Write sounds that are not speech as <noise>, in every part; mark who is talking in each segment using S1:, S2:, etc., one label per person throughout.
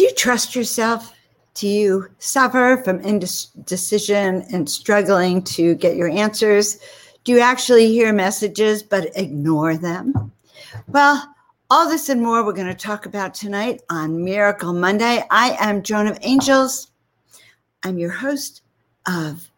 S1: Do you trust yourself? Do you suffer from indecision and struggling to get your answers? Do you actually hear messages but ignore them? Well, all this and more we're going to talk about tonight on Miracle Monday. I am Joan of Angels. I'm your host of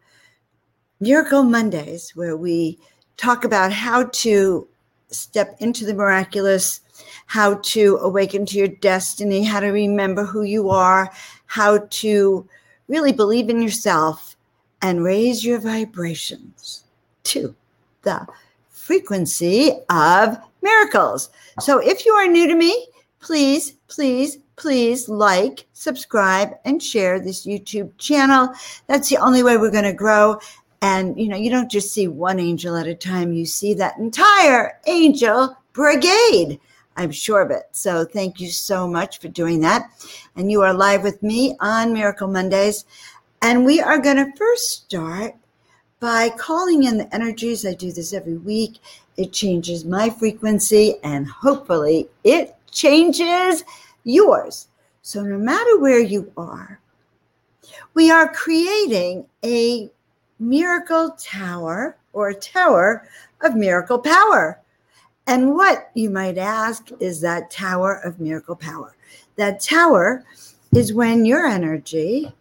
S1: Miracle Mondays, where we talk about how to step into the miraculous, how to awaken to your destiny, how to remember who you are, how to really believe in yourself and raise your vibrations to the frequency of miracles. So if you are new to me, please, please, please like, subscribe, and share this YouTube channel. That's the only way we're going to grow. And, you know, you don't just see one angel at a time, you see that entire angel brigade. I'm sure of it. So thank you so much for doing that. And you are live with me on Miracle Mondays. And we are going to first start by calling in the energies. I do this every week. It changes my frequency and hopefully it changes yours. So no matter where you are, we are creating a miracle tower or a tower of miracle power. And what you might ask is that tower of miracle power. That tower is when your energy,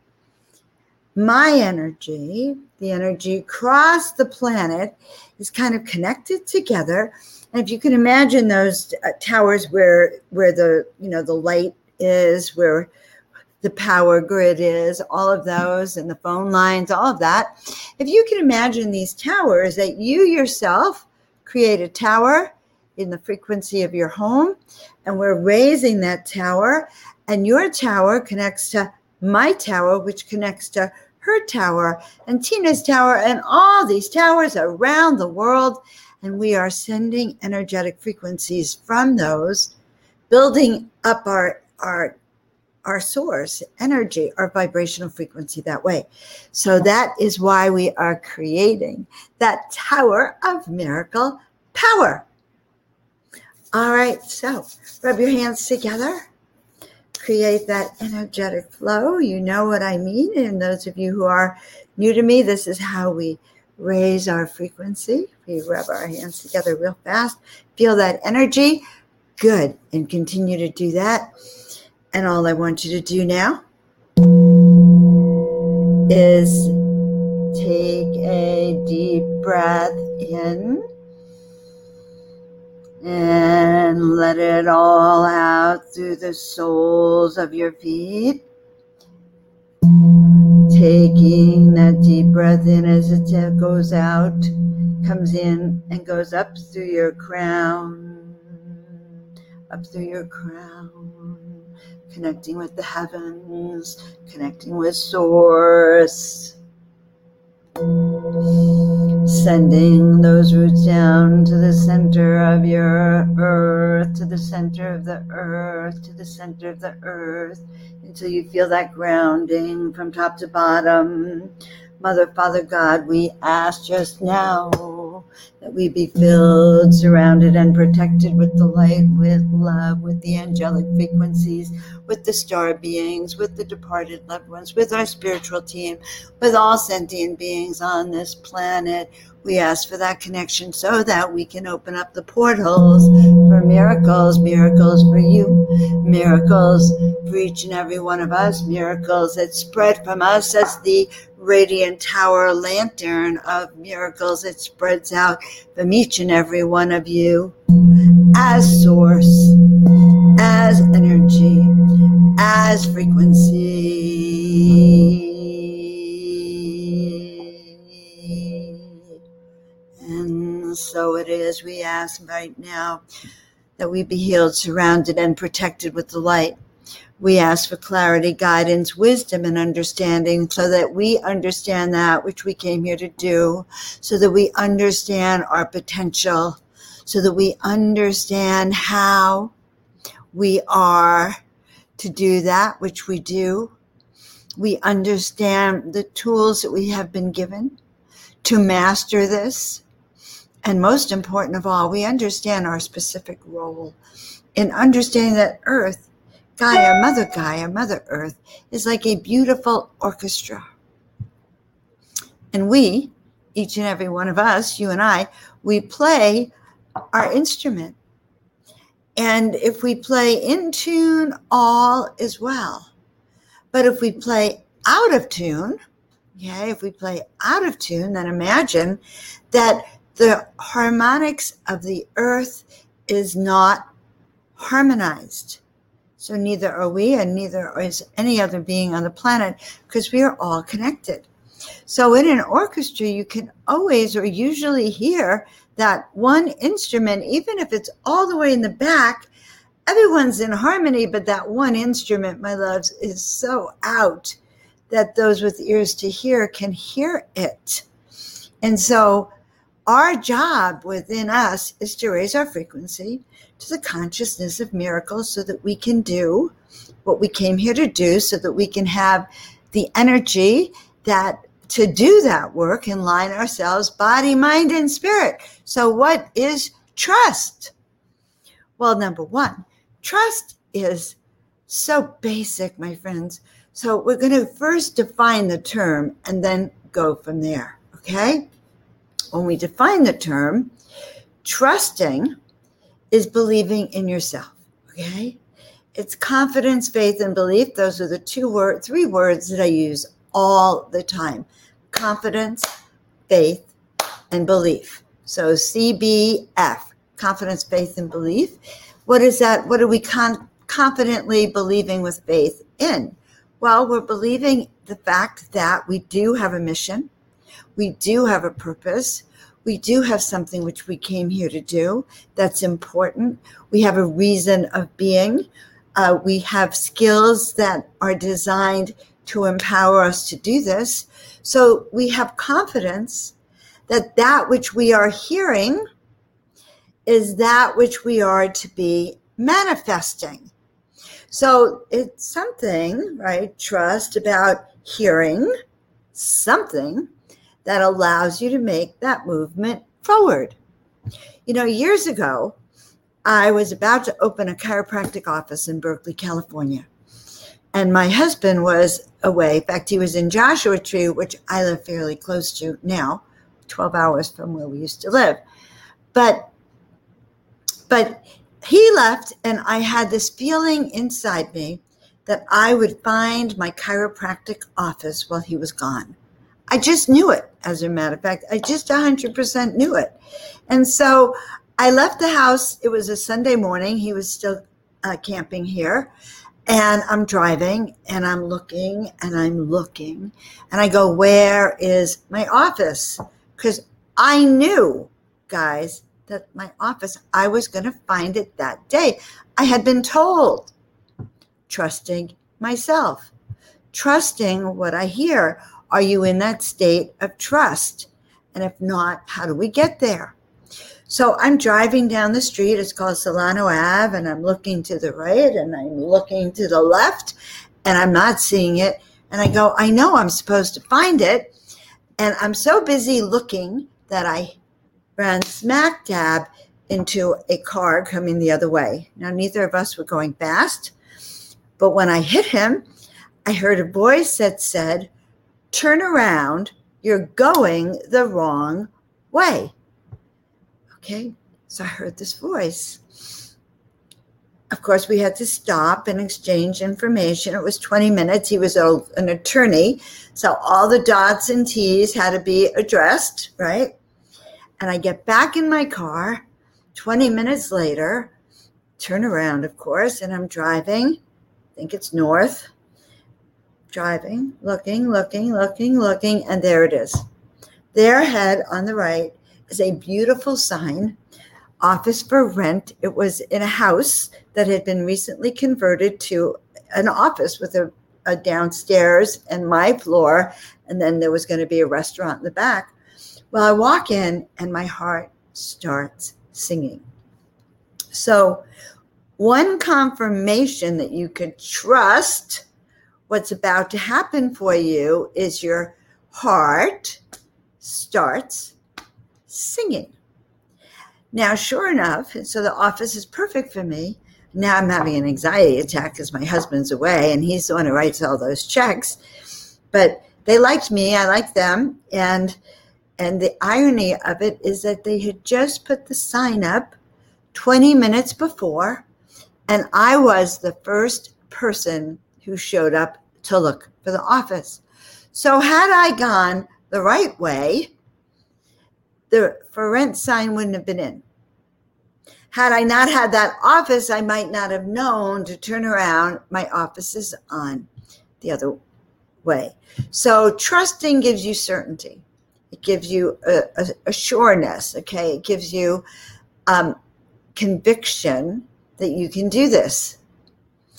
S1: my energy, the energy across the planet is kind of connected together. And if you can imagine those uh, towers where where the you know the light is, where the power grid is, all of those, and the phone lines, all of that. If you can imagine these towers, that you yourself create a tower in the frequency of your home, and we're raising that tower, and your tower connects to my tower, which connects to her tower, and Tina's tower, and all these towers around the world. And we are sending energetic frequencies from those, building up our, our our source energy, our vibrational frequency that way. So that is why we are creating that tower of miracle power. All right, so rub your hands together. Create that energetic flow. You know what I mean. And those of you who are new to me, this is how we raise our frequency. We rub our hands together real fast. Feel that energy. Good. And continue to do that. And all I want you to do now is take a deep breath in and let it all out through the soles of your feet. Taking that deep breath in as it goes out, comes in and goes up through your crown, up through your crown. Connecting with the heavens, connecting with Source, sending those roots down to the center of your earth, to the center of the earth, to the center of the earth, until you feel that grounding from top to bottom. Mother, Father God, we ask just now that we be filled, surrounded, and protected with the light, with love, with the angelic frequencies, with the star beings, with the departed loved ones, with our spiritual team, with all sentient beings on this planet. We ask for that connection so that we can open up the portals for miracles, miracles for you, miracles for each and every one of us, miracles that spread from us as the radiant tower lantern of miracles that spreads out from each and every one of you as source, as energy, as frequency. So it is, we ask right now that we be healed, surrounded, and protected with the light we ask for clarity, guidance, wisdom, and understanding so that we understand that which we came here to do, so that we understand our potential, so that we understand how we are to do that which we do. We understand the tools that we have been given to master this. And most important of all, we understand our specific role in understanding that Earth Gaia, Mother Gaia, Mother Earth, is like a beautiful orchestra. And we, each and every one of us, you and I, we play our instrument. And if we play in tune, all is well. But if we play out of tune, okay, if we play out of tune, then imagine that the harmonics of the earth is not harmonized. So neither are we, and neither is any other being on the planet, because we are all connected. So in an orchestra, you can always or usually hear that one instrument, even if it's all the way in the back, everyone's in harmony, but that one instrument, my loves, is so out that those with ears to hear can hear it. And so our job within us is to raise our frequency to the consciousness of miracles so that we can do what we came here to do, so that we can have the energy that to do that work and line ourselves body, mind, and spirit. So, what is trust? Well, number one, trust is so basic, my friends. So, we're going to first define the term and then go from there. Okay? When we define the term, trusting is believing in yourself. Okay? It's confidence, faith, and belief. Those are the two word, three words that I use all the time confidence, faith, and belief. So CBF, confidence, faith, and belief. What is that? What are we con- confidently believing with faith in? Well, we're believing the fact that we do have a mission, we do have a purpose, we do have something which we came here to do that's important. We have a reason of being. Uh, we have skills that are designed to empower us to do this. So we have confidence that that which we are hearing is that which we are to be manifesting. So it's something, right? Trust about hearing something that allows you to make that movement forward. You know, years ago, I was about to open a chiropractic office in Berkeley, California. And my husband was away. In fact, he was in Joshua Tree, which I live fairly close to now, 12 hours from where we used to live. But but he left and I had this feeling inside me that I would find my chiropractic office while he was gone. I just knew it, as a matter of fact. I just 100% knew it. And so I left the house. It was a Sunday morning. He was still uh, camping here. And I'm driving and I'm looking and I'm looking and I go, Where is my office? Because I knew, guys, that my office, I was going to find it that day. I had been told, trusting myself, trusting what I hear. Are you in that state of trust? And if not, how do we get there? So I'm driving down the street. It's called Solano Ave, and I'm looking to the right and I'm looking to the left, and I'm not seeing it. And I go, I know I'm supposed to find it. And I'm so busy looking that I ran smack dab into a car coming the other way. Now, neither of us were going fast, but when I hit him, I heard a voice that said, Turn around, you're going the wrong way. Okay, so I heard this voice. Of course, we had to stop and exchange information. It was 20 minutes. He was a, an attorney. So all the dots and T's had to be addressed, right? And I get back in my car 20 minutes later, turn around, of course, and I'm driving. I think it's north. Driving, looking, looking, looking, looking, and there it is. There ahead on the right is a beautiful sign office for rent. It was in a house that had been recently converted to an office with a, a downstairs and my floor. And then there was going to be a restaurant in the back. Well, I walk in and my heart starts singing. So, one confirmation that you could trust what's about to happen for you is your heart starts singing. Now, sure enough, so the office is perfect for me. Now I'm having an anxiety attack because my husband's away and he's the one who writes all those checks. But they liked me, I liked them, and and the irony of it is that they had just put the sign up 20 minutes before, and I was the first person who showed up to look for the office. So, had I gone the right way, the for rent sign wouldn't have been in. Had I not had that office, I might not have known to turn around. My office is on the other way. So, trusting gives you certainty. It gives you a, a, a sureness. Okay, it gives you um, conviction that you can do this.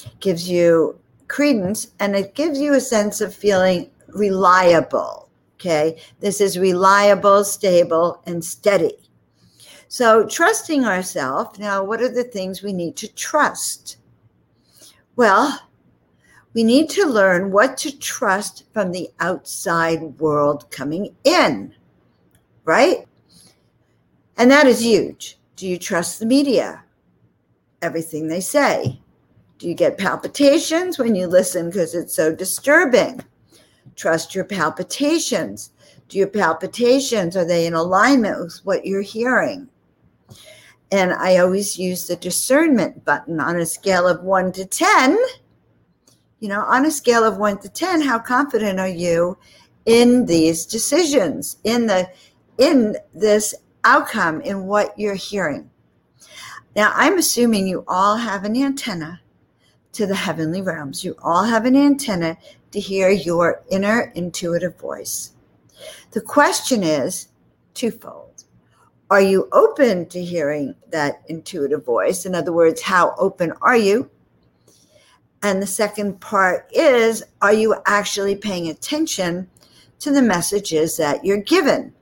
S1: It gives you credence, and it gives you a sense of feeling reliable. Okay, this is reliable, stable, and steady. So, trusting ourselves. Now, what are the things we need to trust? Well, we need to learn what to trust from the outside world coming in, right? And that is huge. Do you trust the media? Everything they say. Do you get palpitations when you listen because it's so disturbing? Trust your palpitations. Do your palpitations, are they in alignment with what you're hearing? And I always use the discernment button on a scale of one to 10 you know, on a scale of one to 10, how confident are you in these decisions, in the, in this outcome, in what you're hearing? Now, I'm assuming you all have an antenna to the heavenly realms. You all have an antenna to hear your inner intuitive voice. The question is twofold. Are you open to hearing that intuitive voice? In other words, how open are you? And the second part is are you actually paying attention to the messages that you're given?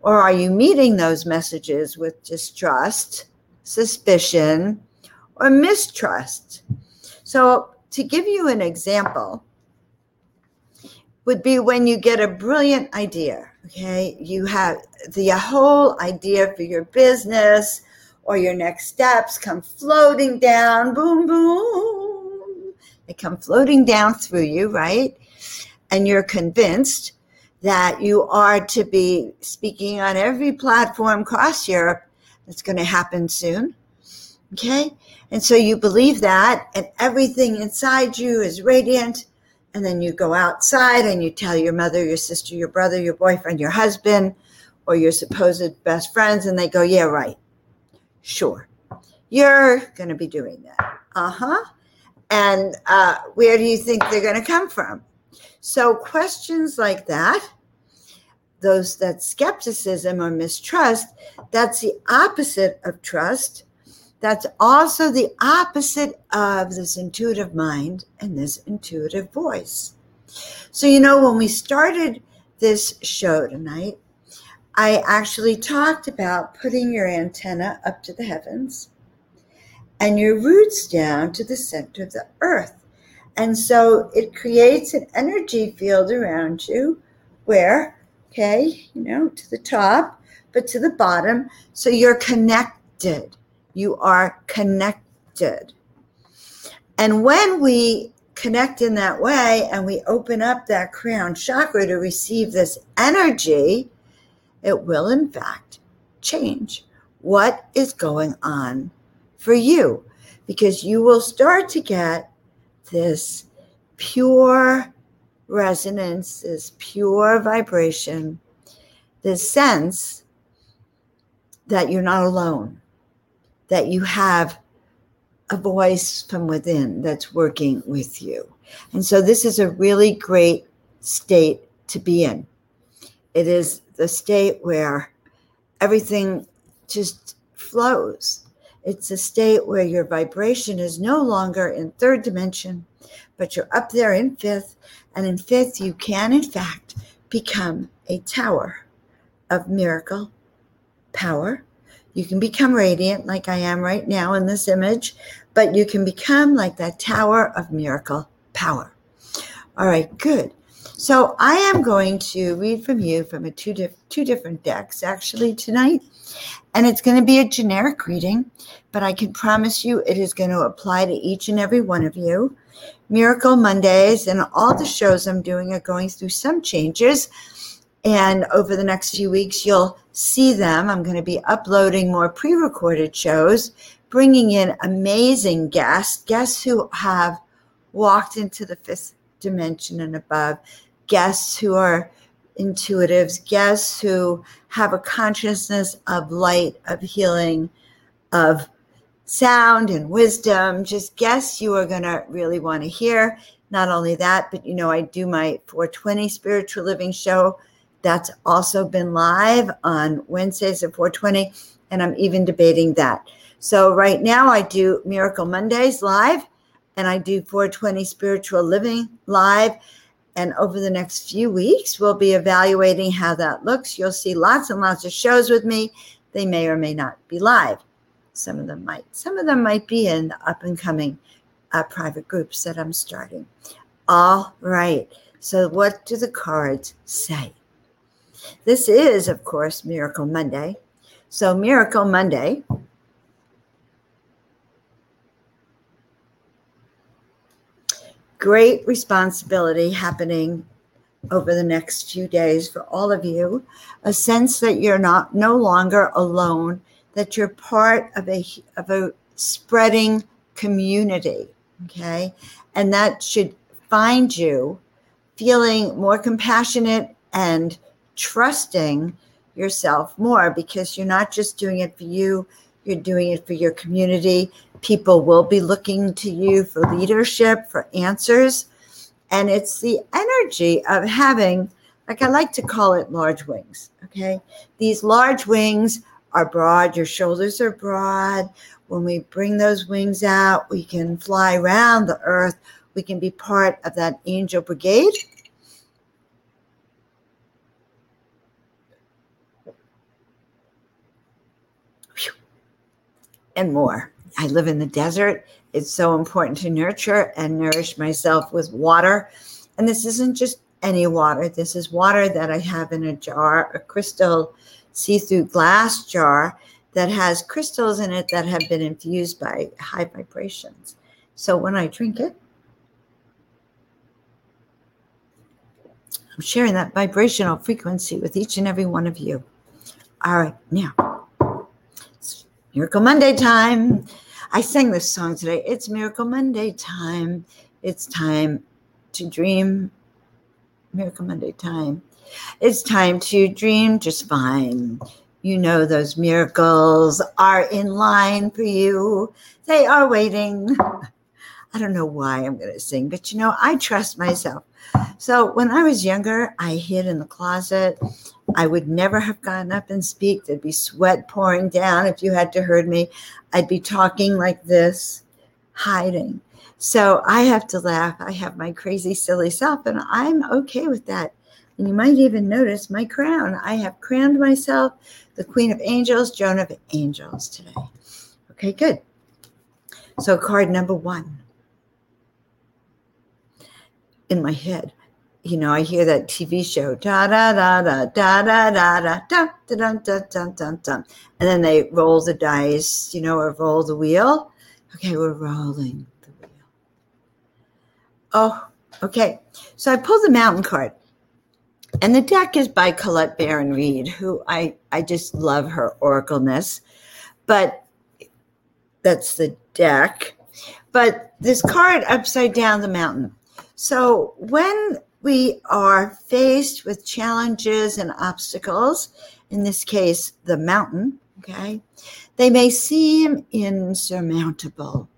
S1: Or are you meeting those messages with distrust, suspicion, or mistrust? So, to give you an example, would be when you get a brilliant idea. Okay, you have the whole idea for your business or your next steps come floating down, boom, boom they come floating down through you, right? And you're convinced that you are to be speaking on every platform across Europe. That's going to happen soon. Okay. And so you believe that, and everything inside you is radiant. And then you go outside and you tell your mother, your sister, your brother, your boyfriend, your husband, or your supposed best friends, and they go, Yeah, right. Sure. You're going to be doing that. Uh huh. And uh, where do you think they're going to come from? So, questions like that, those that skepticism or mistrust, that's the opposite of trust. That's also the opposite of this intuitive mind and this intuitive voice. So, you know, when we started this show tonight, I actually talked about putting your antenna up to the heavens and your roots down to the center of the earth. And so it creates an energy field around you where, okay, you know, to the top, but to the bottom. So you're connected. You are connected. And when we connect in that way and we open up that crown chakra to receive this energy, it will, in fact, change what is going on for you because you will start to get this pure resonance, this pure vibration, this sense that you're not alone, that you have a voice from within that's working with you. And so, this is a really great state to be in. It is the state where everything just flows it's a state where your vibration is no longer in third dimension, but you're up there in fifth. And in fifth, you can, in fact, become a tower of miracle power. You can become radiant, like I am right now in this image, but you can become like that tower of miracle power. All right, good. So I am going to read from you from a two, diff- two different decks actually tonight. And it's going to be a generic reading, but I can promise you it is going to apply to each and every one of you. Miracle Mondays and all the shows I'm doing are going through some changes. And over the next few weeks, you'll see them. I'm going to be uploading more pre recorded shows, bringing in amazing guests, guests who have walked into the fifth dimension and above, guests who are intuitives, guests who have a consciousness of light, of healing, of sound and wisdom, just guests you are going to really want to hear. Not only that, but you know, I do my 420 spiritual living show. That's also been live on Wednesdays at 420, and I'm even debating that. So right now I do Miracle Mondays live, and I do 420 spiritual living live. And over the next few weeks, we'll be evaluating how that looks. You'll see lots and lots of shows with me. They may or may not be live. Some of them might. Some of them might be in the up and coming uh, private groups that I'm starting. All right. So, what do the cards say? This is, of course, Miracle Monday. So, Miracle Monday. Great responsibility happening over the next few days for all of you. A sense that you're not no longer alone that you're part of a of a spreading community okay and that should find you feeling more compassionate and trusting yourself more because you're not just doing it for you you're doing it for your community people will be looking to you for leadership for answers and it's the energy of having like i like to call it large wings okay these large wings are broad, your shoulders are broad. When we bring those wings out, we can fly around the earth. We can be part of that angel brigade. And more. I live in the desert. It's so important to nurture and nourish myself with water. And this isn't just any water. This is water that I have in a jar, a crystal see through glass jar that has crystals in it that have been infused by high vibrations. So when I drink it, I'm sharing that vibrational frequency with each and every one of you. All right, now, Miracle Monday time. I sang this song today. It's Miracle Monday time. It's time to dream. Miracle Monday time. It's time to dream just fine. You know those miracles are in line for you. They are waiting. <laughs> I don't know why I'm going to sing, but you know, I trust myself. So when I was younger, I hid in the closet. I would never have gotten up and speak. There'd be sweat pouring down if you had to heard me. I'd be talking like this, hiding. So I have to laugh. I have my crazy, silly self, and I'm okay with that. And you might even notice my crown. I have crowned myself the Queen of Angels, Joan of Angels today. Okay, good. So, card number one in my head. You know, I hear that TV show, da da da da da da da da da da da da da da and then they roll the dice, you know, or roll the wheel. Okay, we're rolling the wheel. Oh, okay. So I pulled the mountain card. And the deck is by Colette Baron Reid, who I, I just love her oracleness. But that's the deck. But this card upside down the mountain. So when we are faced with challenges and obstacles, in this case, the mountain, okay, they may seem insurmountable.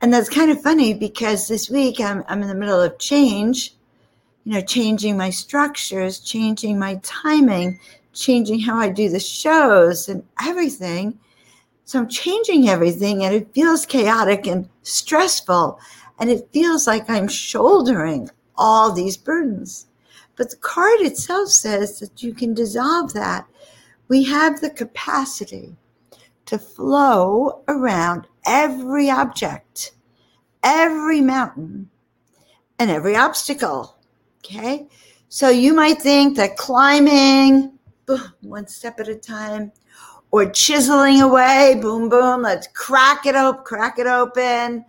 S1: And that's kind of funny because this week I'm, I'm in the middle of change you know, changing my structures, changing my timing, changing how I do the shows and everything. So I'm changing everything and it feels chaotic and stressful. And it feels like I'm shouldering all these burdens. But the card itself says that you can dissolve that. We have the capacity to flow around every object, every mountain, and every obstacle. Okay. So you might think that climbing boom, one step at a time or chiseling away. Boom, boom. Let's crack it open, crack it open.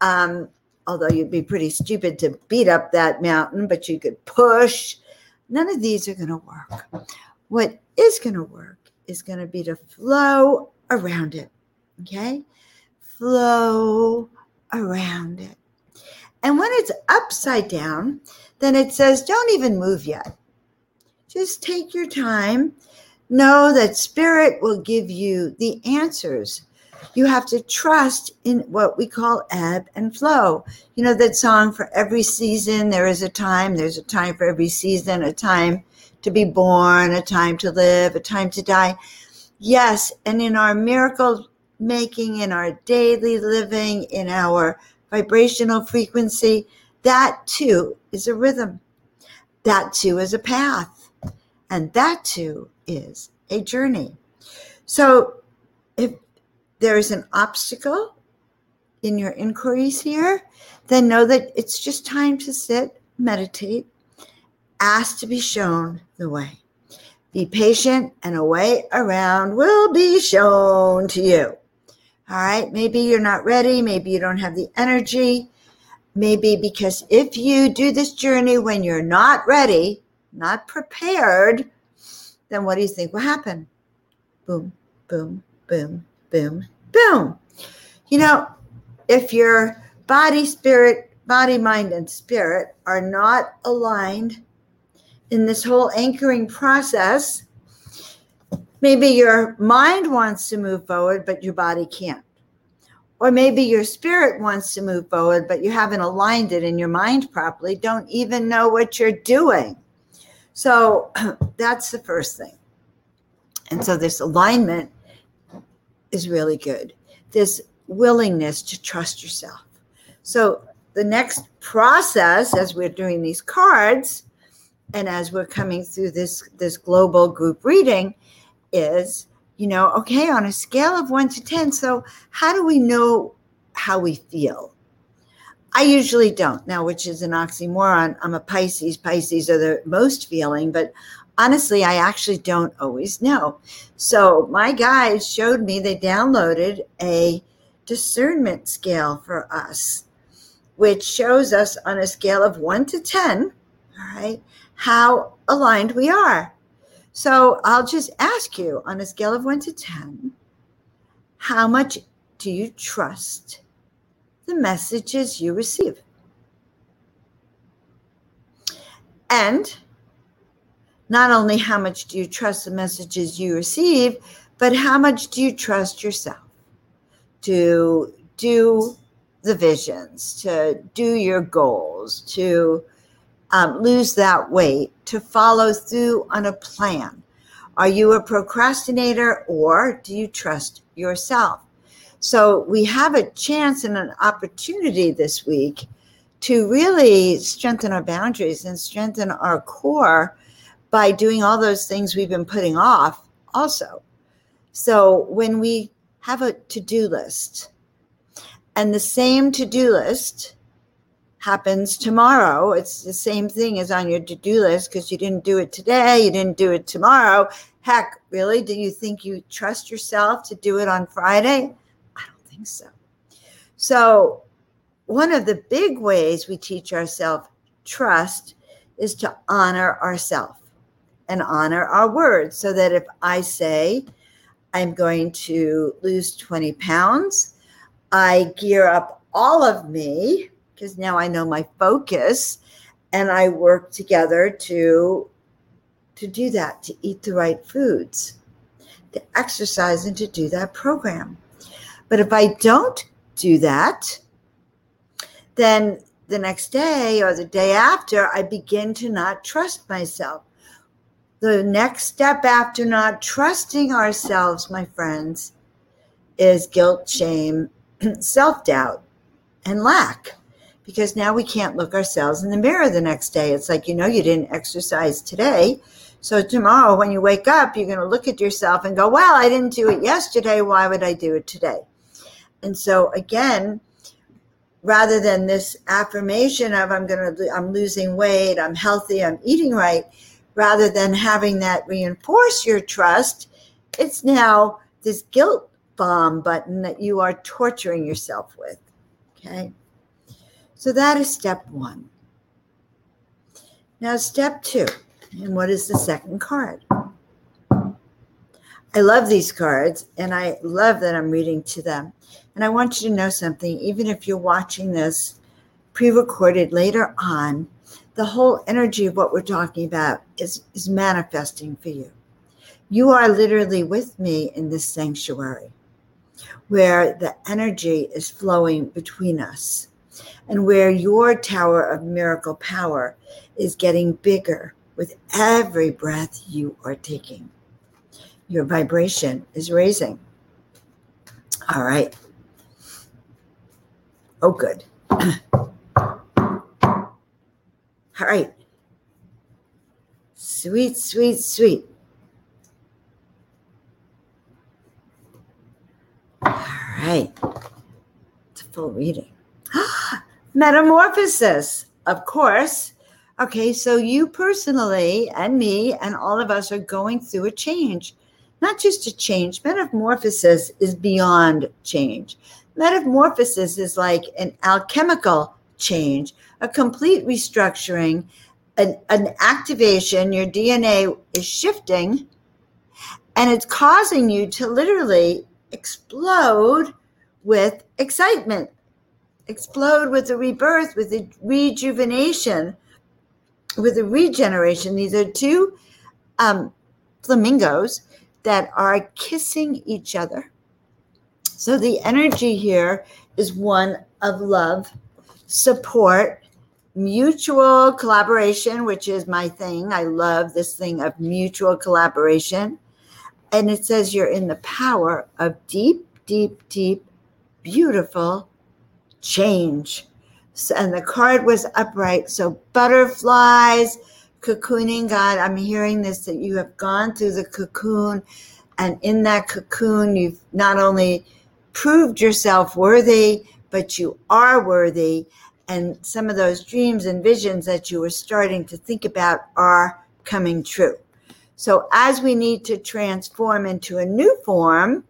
S1: Um, although you'd be pretty stupid to beat up that mountain, but you could push. None of these are going to work. What is going to work is going to be to flow around it. Okay? Flow around it. And when it's upside down, then it says, don't even move yet. Just take your time. Know that spirit will give you the answers you have to trust in what we call ebb and flow. You know that song, for every season, there is a time, there's a time for every season, a time to be born, a time to live, a time to die. Yes, and in our miracle making, in our daily living, in our vibrational frequency, that too is a rhythm. That too is a path. And that too is a journey. So if there is an obstacle in your inquiries here, then know that it's just time to sit, meditate, ask to be shown the way. Be patient, and a way around will be shown to you. All right, maybe you're not ready, maybe you don't have the energy, maybe because if you do this journey when you're not ready, not prepared, then what do you think will happen? Boom, boom, boom, boom, boom. You know, if your body, spirit, body, mind, and spirit are not aligned in this whole anchoring process, maybe your mind wants to move forward, but your body can't. Or maybe your spirit wants to move forward, but you haven't aligned it in your mind properly, don't even know what you're doing. So <clears throat> that's the first thing. And so this alignment is really good. This willingness to trust yourself. So the next process as we're doing these cards and as we're coming through this this global group reading is you know okay on a scale of 1 to 10 so how do we know how we feel i usually don't now which is an oxymoron i'm a pisces pisces are the most feeling but honestly, I actually don't always know. So my guys showed me, they downloaded a discernment scale for us, which shows us on a scale of one to 10, all right, how aligned we are. So I'll just ask you on a scale of one to 10, how much do you trust the messages you receive? And not only how much do you trust the messages you receive, but how much do you trust yourself to do the visions, to do your goals, to um, lose that weight, to follow through on a plan? Are you a procrastinator or do you trust yourself? So we have a chance and an opportunity this week to really strengthen our boundaries and strengthen our core by doing all those things we've been putting off also. So when we have a to do list and the same to do list happens tomorrow, it's the same thing as on your to do list because you didn't do it today, you didn't do it tomorrow. Heck, really? Do you think you trust yourself to do it on Friday? I don't think so. So, one of the big ways we teach ourselves trust is to honor ourselves and honor our words so that if I say I'm going to lose 20 pounds, I gear up all of me because now I know my focus and I work together to to do that, to eat the right foods, to exercise and to do that program. But if I don't do that, then the next day or the day after, I begin to not trust myself. The next step after not trusting ourselves, my friends, is guilt, shame, <clears throat> self doubt, and lack. Because now we can't look ourselves in the mirror the next day. It's like, you know, you didn't exercise today. So tomorrow, when you wake up, you're going to look at yourself and go, well, I didn't do it yesterday. Why would I do it today? And so, again, rather than this affirmation of I'm going to, I'm losing weight, I'm healthy, I'm eating right, rather than having that reinforce your trust, It's now this guilt bomb button that you are torturing yourself with. Okay. So that is step one. Now, step two. And what is the second card? I love these cards and I love that I'm reading to them. And I want you to know something, even if you're watching this pre recorded later on, the whole energy of what we're talking about is, is manifesting for you. You are literally with me in this sanctuary where the energy is flowing between us and where your tower of miracle power is getting bigger with every breath you are taking. Your vibration is raising. All right. Oh, good. <clears throat> All right. Sweet, sweet, sweet. All right. It's a full reading. <gasps> Metamorphosis, of course. Okay, so you personally and me and all of us are going through a change. Not just a change, metamorphosis is beyond change. Metamorphosis is like an alchemical change, a complete restructuring, an, an activation. Your DNA is shifting and it's causing you to literally explode with excitement, explode with a rebirth, with a rejuvenation, with a regeneration. These are two um, flamingos that are kissing each other. So the energy here is one of love, support, mutual collaboration, which is my thing. I love this thing of mutual collaboration. And it says you're in the power of deep, deep, deep, beautiful change. So, and the card was upright. So butterflies, cocooning, God, I'm hearing this that you have gone through the cocoon. And in that cocoon, you've not only proved yourself worthy, but you are worthy. And some of those dreams and visions that you were starting to think about are coming true. So, as we need to transform into a new form,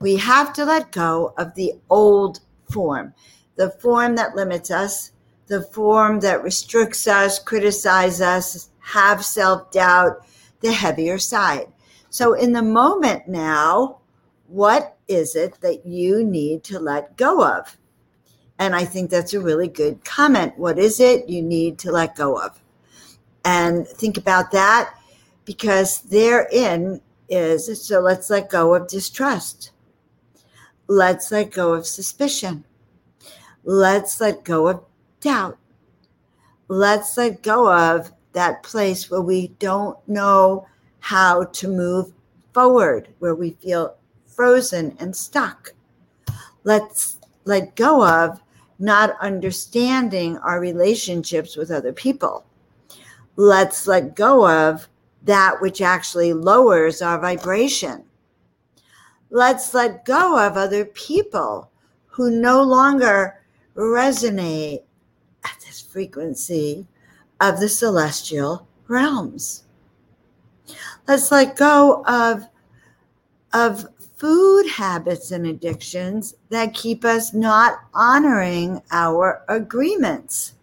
S1: we have to let go of the old form, the form that limits us, the form that restricts us, criticizes us, have self doubt, the heavier side. So, in the moment now, what is it that you need to let go of? And I think that's a really good comment. What is it you need to let go of? And think about that because therein is so let's let go of distrust. Let's let go of suspicion. Let's let go of doubt. Let's let go of that place where we don't know how to move forward, where we feel frozen and stuck. Let's let go of not understanding our relationships with other people. Let's let go of that which actually lowers our vibration. Let's let go of other people who no longer resonate at this frequency of the celestial realms. Let's let go of, of food habits and addictions that keep us not honoring our agreements.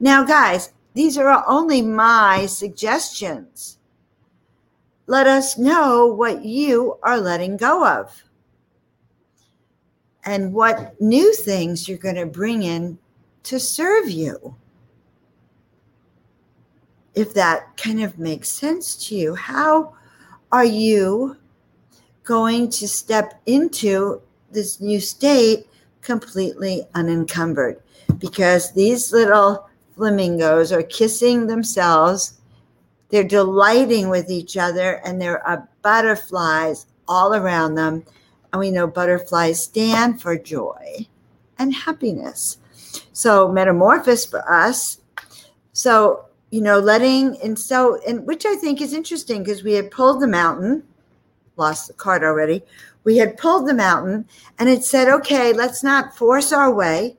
S1: Now, guys, these are only my suggestions let us know what you are letting go of and what new things you're going to bring in to serve you. If that kind of makes sense to you, how are you going to step into this new state completely unencumbered? Because these little flamingos are kissing themselves they're delighting with each other, and there are butterflies all around them. And we know butterflies stand for joy and happiness. So, metamorphosis for us. So, you know, letting, and so, and which I think is interesting because we had pulled the mountain, lost the card already. We had pulled the mountain and it said, okay, let's not force our way.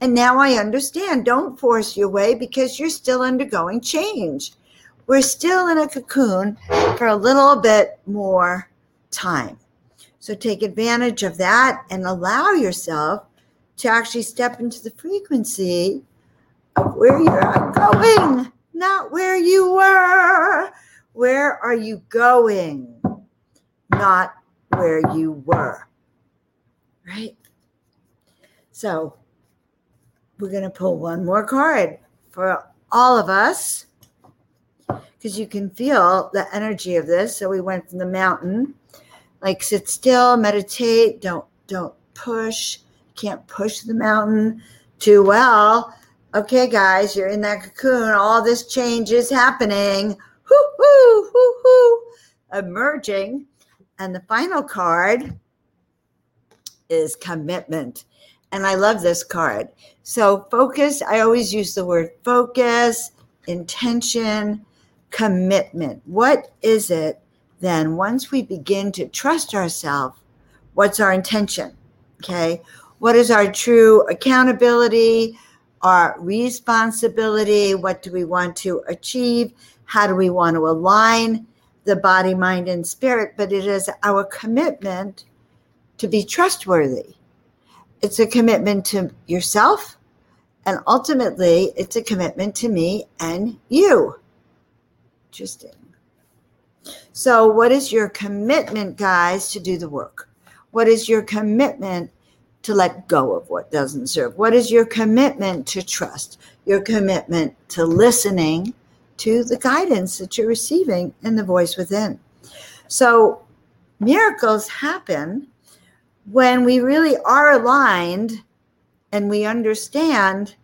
S1: And now I understand. Don't force your way because you're still undergoing change we're still in a cocoon for a little bit more time. So take advantage of that and allow yourself to actually step into the frequency of where you're going, not where you were. Where are you going? Not where you were. Right? So we're going to pull one more card for all of us because you can feel the energy of this. So we went from the mountain, like sit still, meditate, don't don't push, can't push the mountain too well. Okay, guys, you're in that cocoon. All this change is happening. Hoo hoo hoo hoo, emerging, and the final card is commitment. And I love this card. So, focus, I always use the word focus, intention, commitment. What is it then once we begin to trust ourselves? What's our intention? Okay. What is our true accountability, our responsibility? What do we want to achieve? How do we want to align the body, mind, and spirit? But it is our commitment to be trustworthy it's a commitment to yourself. And ultimately, it's a commitment to me and you. Interesting. So, what is your commitment, guys, to do the work? What is your commitment to let go of what doesn't serve? What is your commitment to trust? Your commitment to listening to the guidance that you're receiving in the voice within. So, miracles happen when we really are aligned and we understand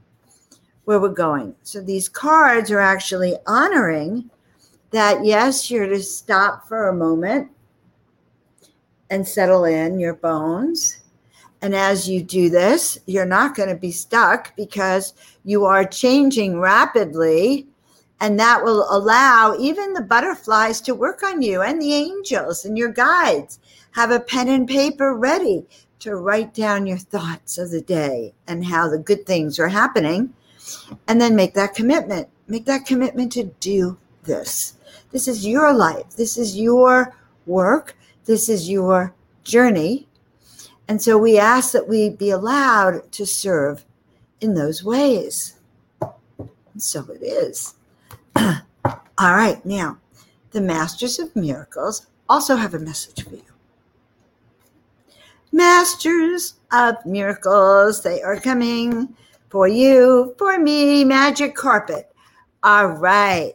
S1: where we're going. So these cards are actually honoring that, yes, you're to stop for a moment and settle in your bones. And as you do this, you're not going to be stuck because you are changing rapidly. And that will allow even the butterflies to work on you and the angels and your guides have a pen and paper ready to write down your thoughts of the day and how the good things are happening. And then make that commitment. Make that commitment to do this. This is your life. This is your work. This is your journey. And so we ask that we be allowed to serve in those ways. And so it is. <clears throat> All right, now, the Masters of Miracles also have a message for you masters of miracles. They are coming for you, for me, magic carpet. All right.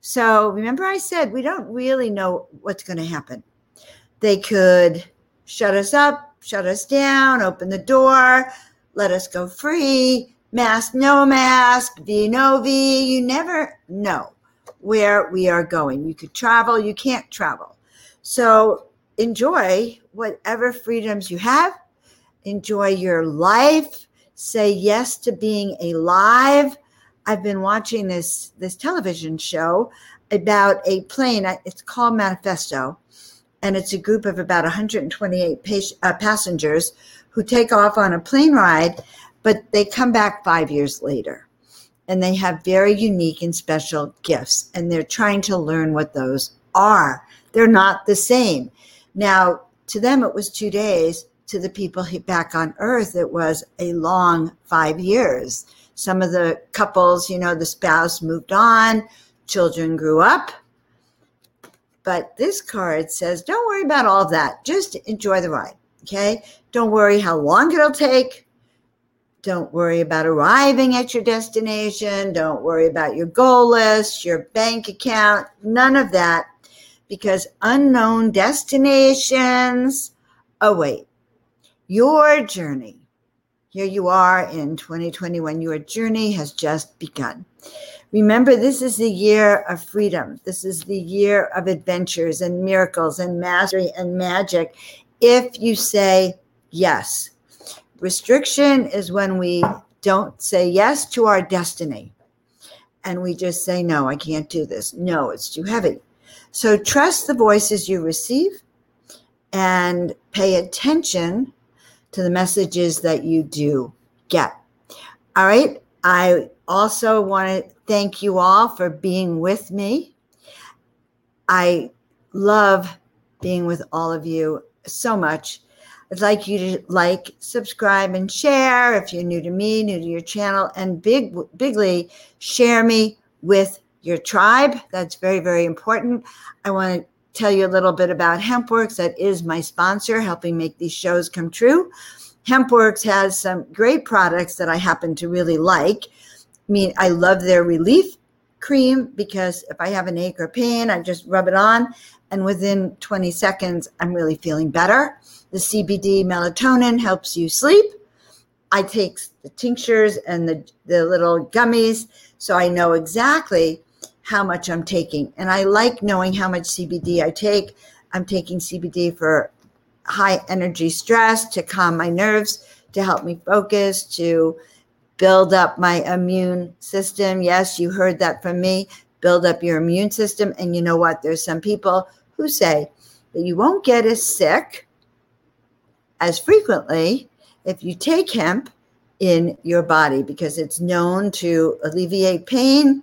S1: So remember, I said we don't really know what's going to happen. They could shut us up, shut us down, open the door, let us go free, mask, no mask, V, no V. You never know where we are going. You could travel, you can't travel. So enjoy whatever freedoms you have, enjoy your life, say yes to being alive. I've been watching this this television show about a plane. It's called Manifest, and it's a group of about 128 uh, passengers who take off on a plane ride, but they come back five years later, and they have very unique and special gifts, and they're trying to learn what those are. They're not the same. Now, to them, it was two days. To the people back on Earth, it was a long five years. Some of the couples, you know, the spouse moved on, children grew up. But this card says, don't worry about all of that. Just enjoy the ride. Okay. Don't worry how long it'll take. Don't worry about arriving at your destination. Don't worry about your goal list, your bank account, none of that because unknown destinations await. Your journey, here you are in 2021, your journey has just begun. Remember, this is the year of freedom. This is the year of adventures and miracles and mastery and magic. If you say yes, restriction is when we don't say yes to our destiny and we just say, no, I can't do this. No, it's too heavy. So trust the voices you receive and pay attention to the messages that you do get. All right. I also want to thank you all for being with me. I love being with all of you so much. I'd like you to like, subscribe, and share if you're new to me, new to your channel, and big, bigly share me with your tribe. That's very, very important. I want to tell you a little bit about HempWorx. That is my sponsor, helping make these shows come true. HempWorx has some great products that I happen to really like. I mean, I love their relief cream because if I have an ache or pain, I just rub it on, and within 20 seconds, I'm really feeling better. The CBD melatonin helps you sleep. I take the tinctures and the, the little gummies, so I know exactly how much I'm taking. And I like knowing how much CBD I take. I'm taking CBD for high energy stress, to calm my nerves, to help me focus, to build up my immune system. Yes, you heard that from me. Build up your immune system. And you know what? There's some people who say that you won't get as sick as frequently if you take hemp in your body because it's known to alleviate pain.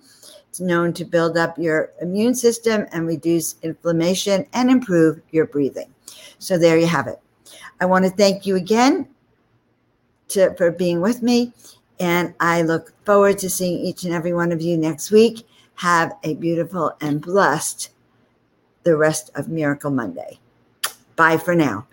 S1: It's known to build up your immune system and reduce inflammation and improve your breathing. So there you have it. I want to thank you again to, for being with me. And I look forward to seeing each and every one of you next week. Have a beautiful and blessed the rest of Miracle Monday. Bye for now.